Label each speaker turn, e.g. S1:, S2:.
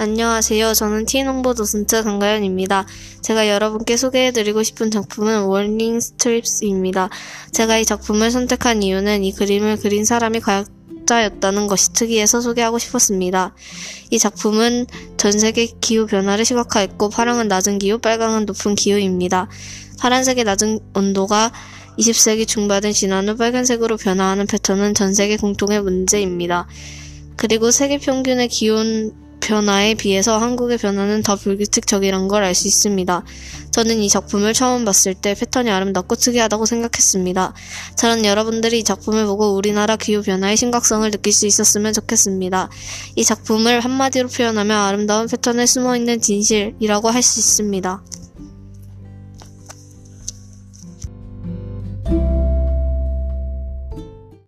S1: 안녕하세요. 저는 티농보 도슨트 강가연입니다. 제가 여러분께 소개해드리고 싶은 작품은 월링 스트립스입니다. 제가 이 작품을 선택한 이유는 이 그림을 그린 사람이 과학자였다는 것이 특이해서 소개하고 싶었습니다. 이 작품은 전 세계 기후 변화를 시각화했고 파랑은 낮은 기후, 빨강은 높은 기후입니다. 파란색의 낮은 온도가 20세기 중반에 지난 후 빨간색으로 변화하는 패턴은 전 세계 공통의 문제입니다. 그리고 세계 평균의 기온 변화에 비해서 한국의 변화는 더 불규칙적이란 걸 알 수 있습니다. 저는 이 작품을 처음 봤을 때 패턴이 아름답고 특이하다고 생각했습니다. 저는 여러분들이 이 작품을 보고 우리나라 기후 변화의 심각성을 느낄 수 있었으면 좋겠습니다. 이 작품을 한마디로 표현하면 아름다운 패턴에 숨어 있는 진실이라고 할 수 있습니다.